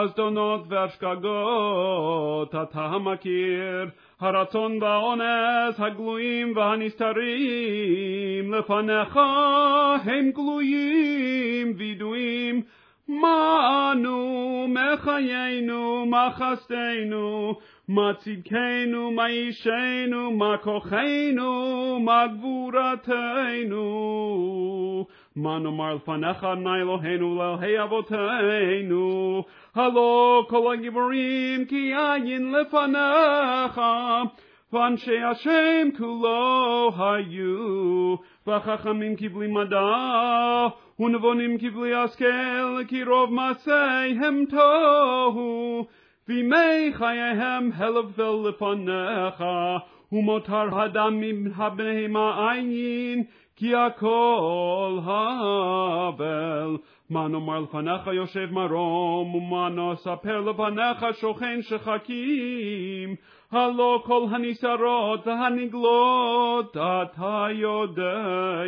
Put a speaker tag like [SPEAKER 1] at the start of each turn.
[SPEAKER 1] הזדונות והשגגות אתה המכיר, הרצון והאונס הגלויים והנסתרים, לפניך הם גלויים וידועים. מה אנו, מה חיינו, מה חסדנו, מה צדקנו, מה אישנו, מה כוחנו, מה גבורתנו. מה נאמר לפניך, אדוני אלוהינו, לאלוהי אבותינו, הלא כל הגיבורים כי אין לפניך. ואנשי השם כולו היו, והחכמים כבלי מדע, ונבונים כבלי השכל, כי רוב מעשיהם תוהו, וימי חייהם הלבל לפניך, ומותר הדם מן הבהמה עין, כי הכל הבל. מה נאמר לפניך יושב מרום, ומה נספר לפניך שוכן שחקים, הלא כל הנסערות והנגלות אתה יודע.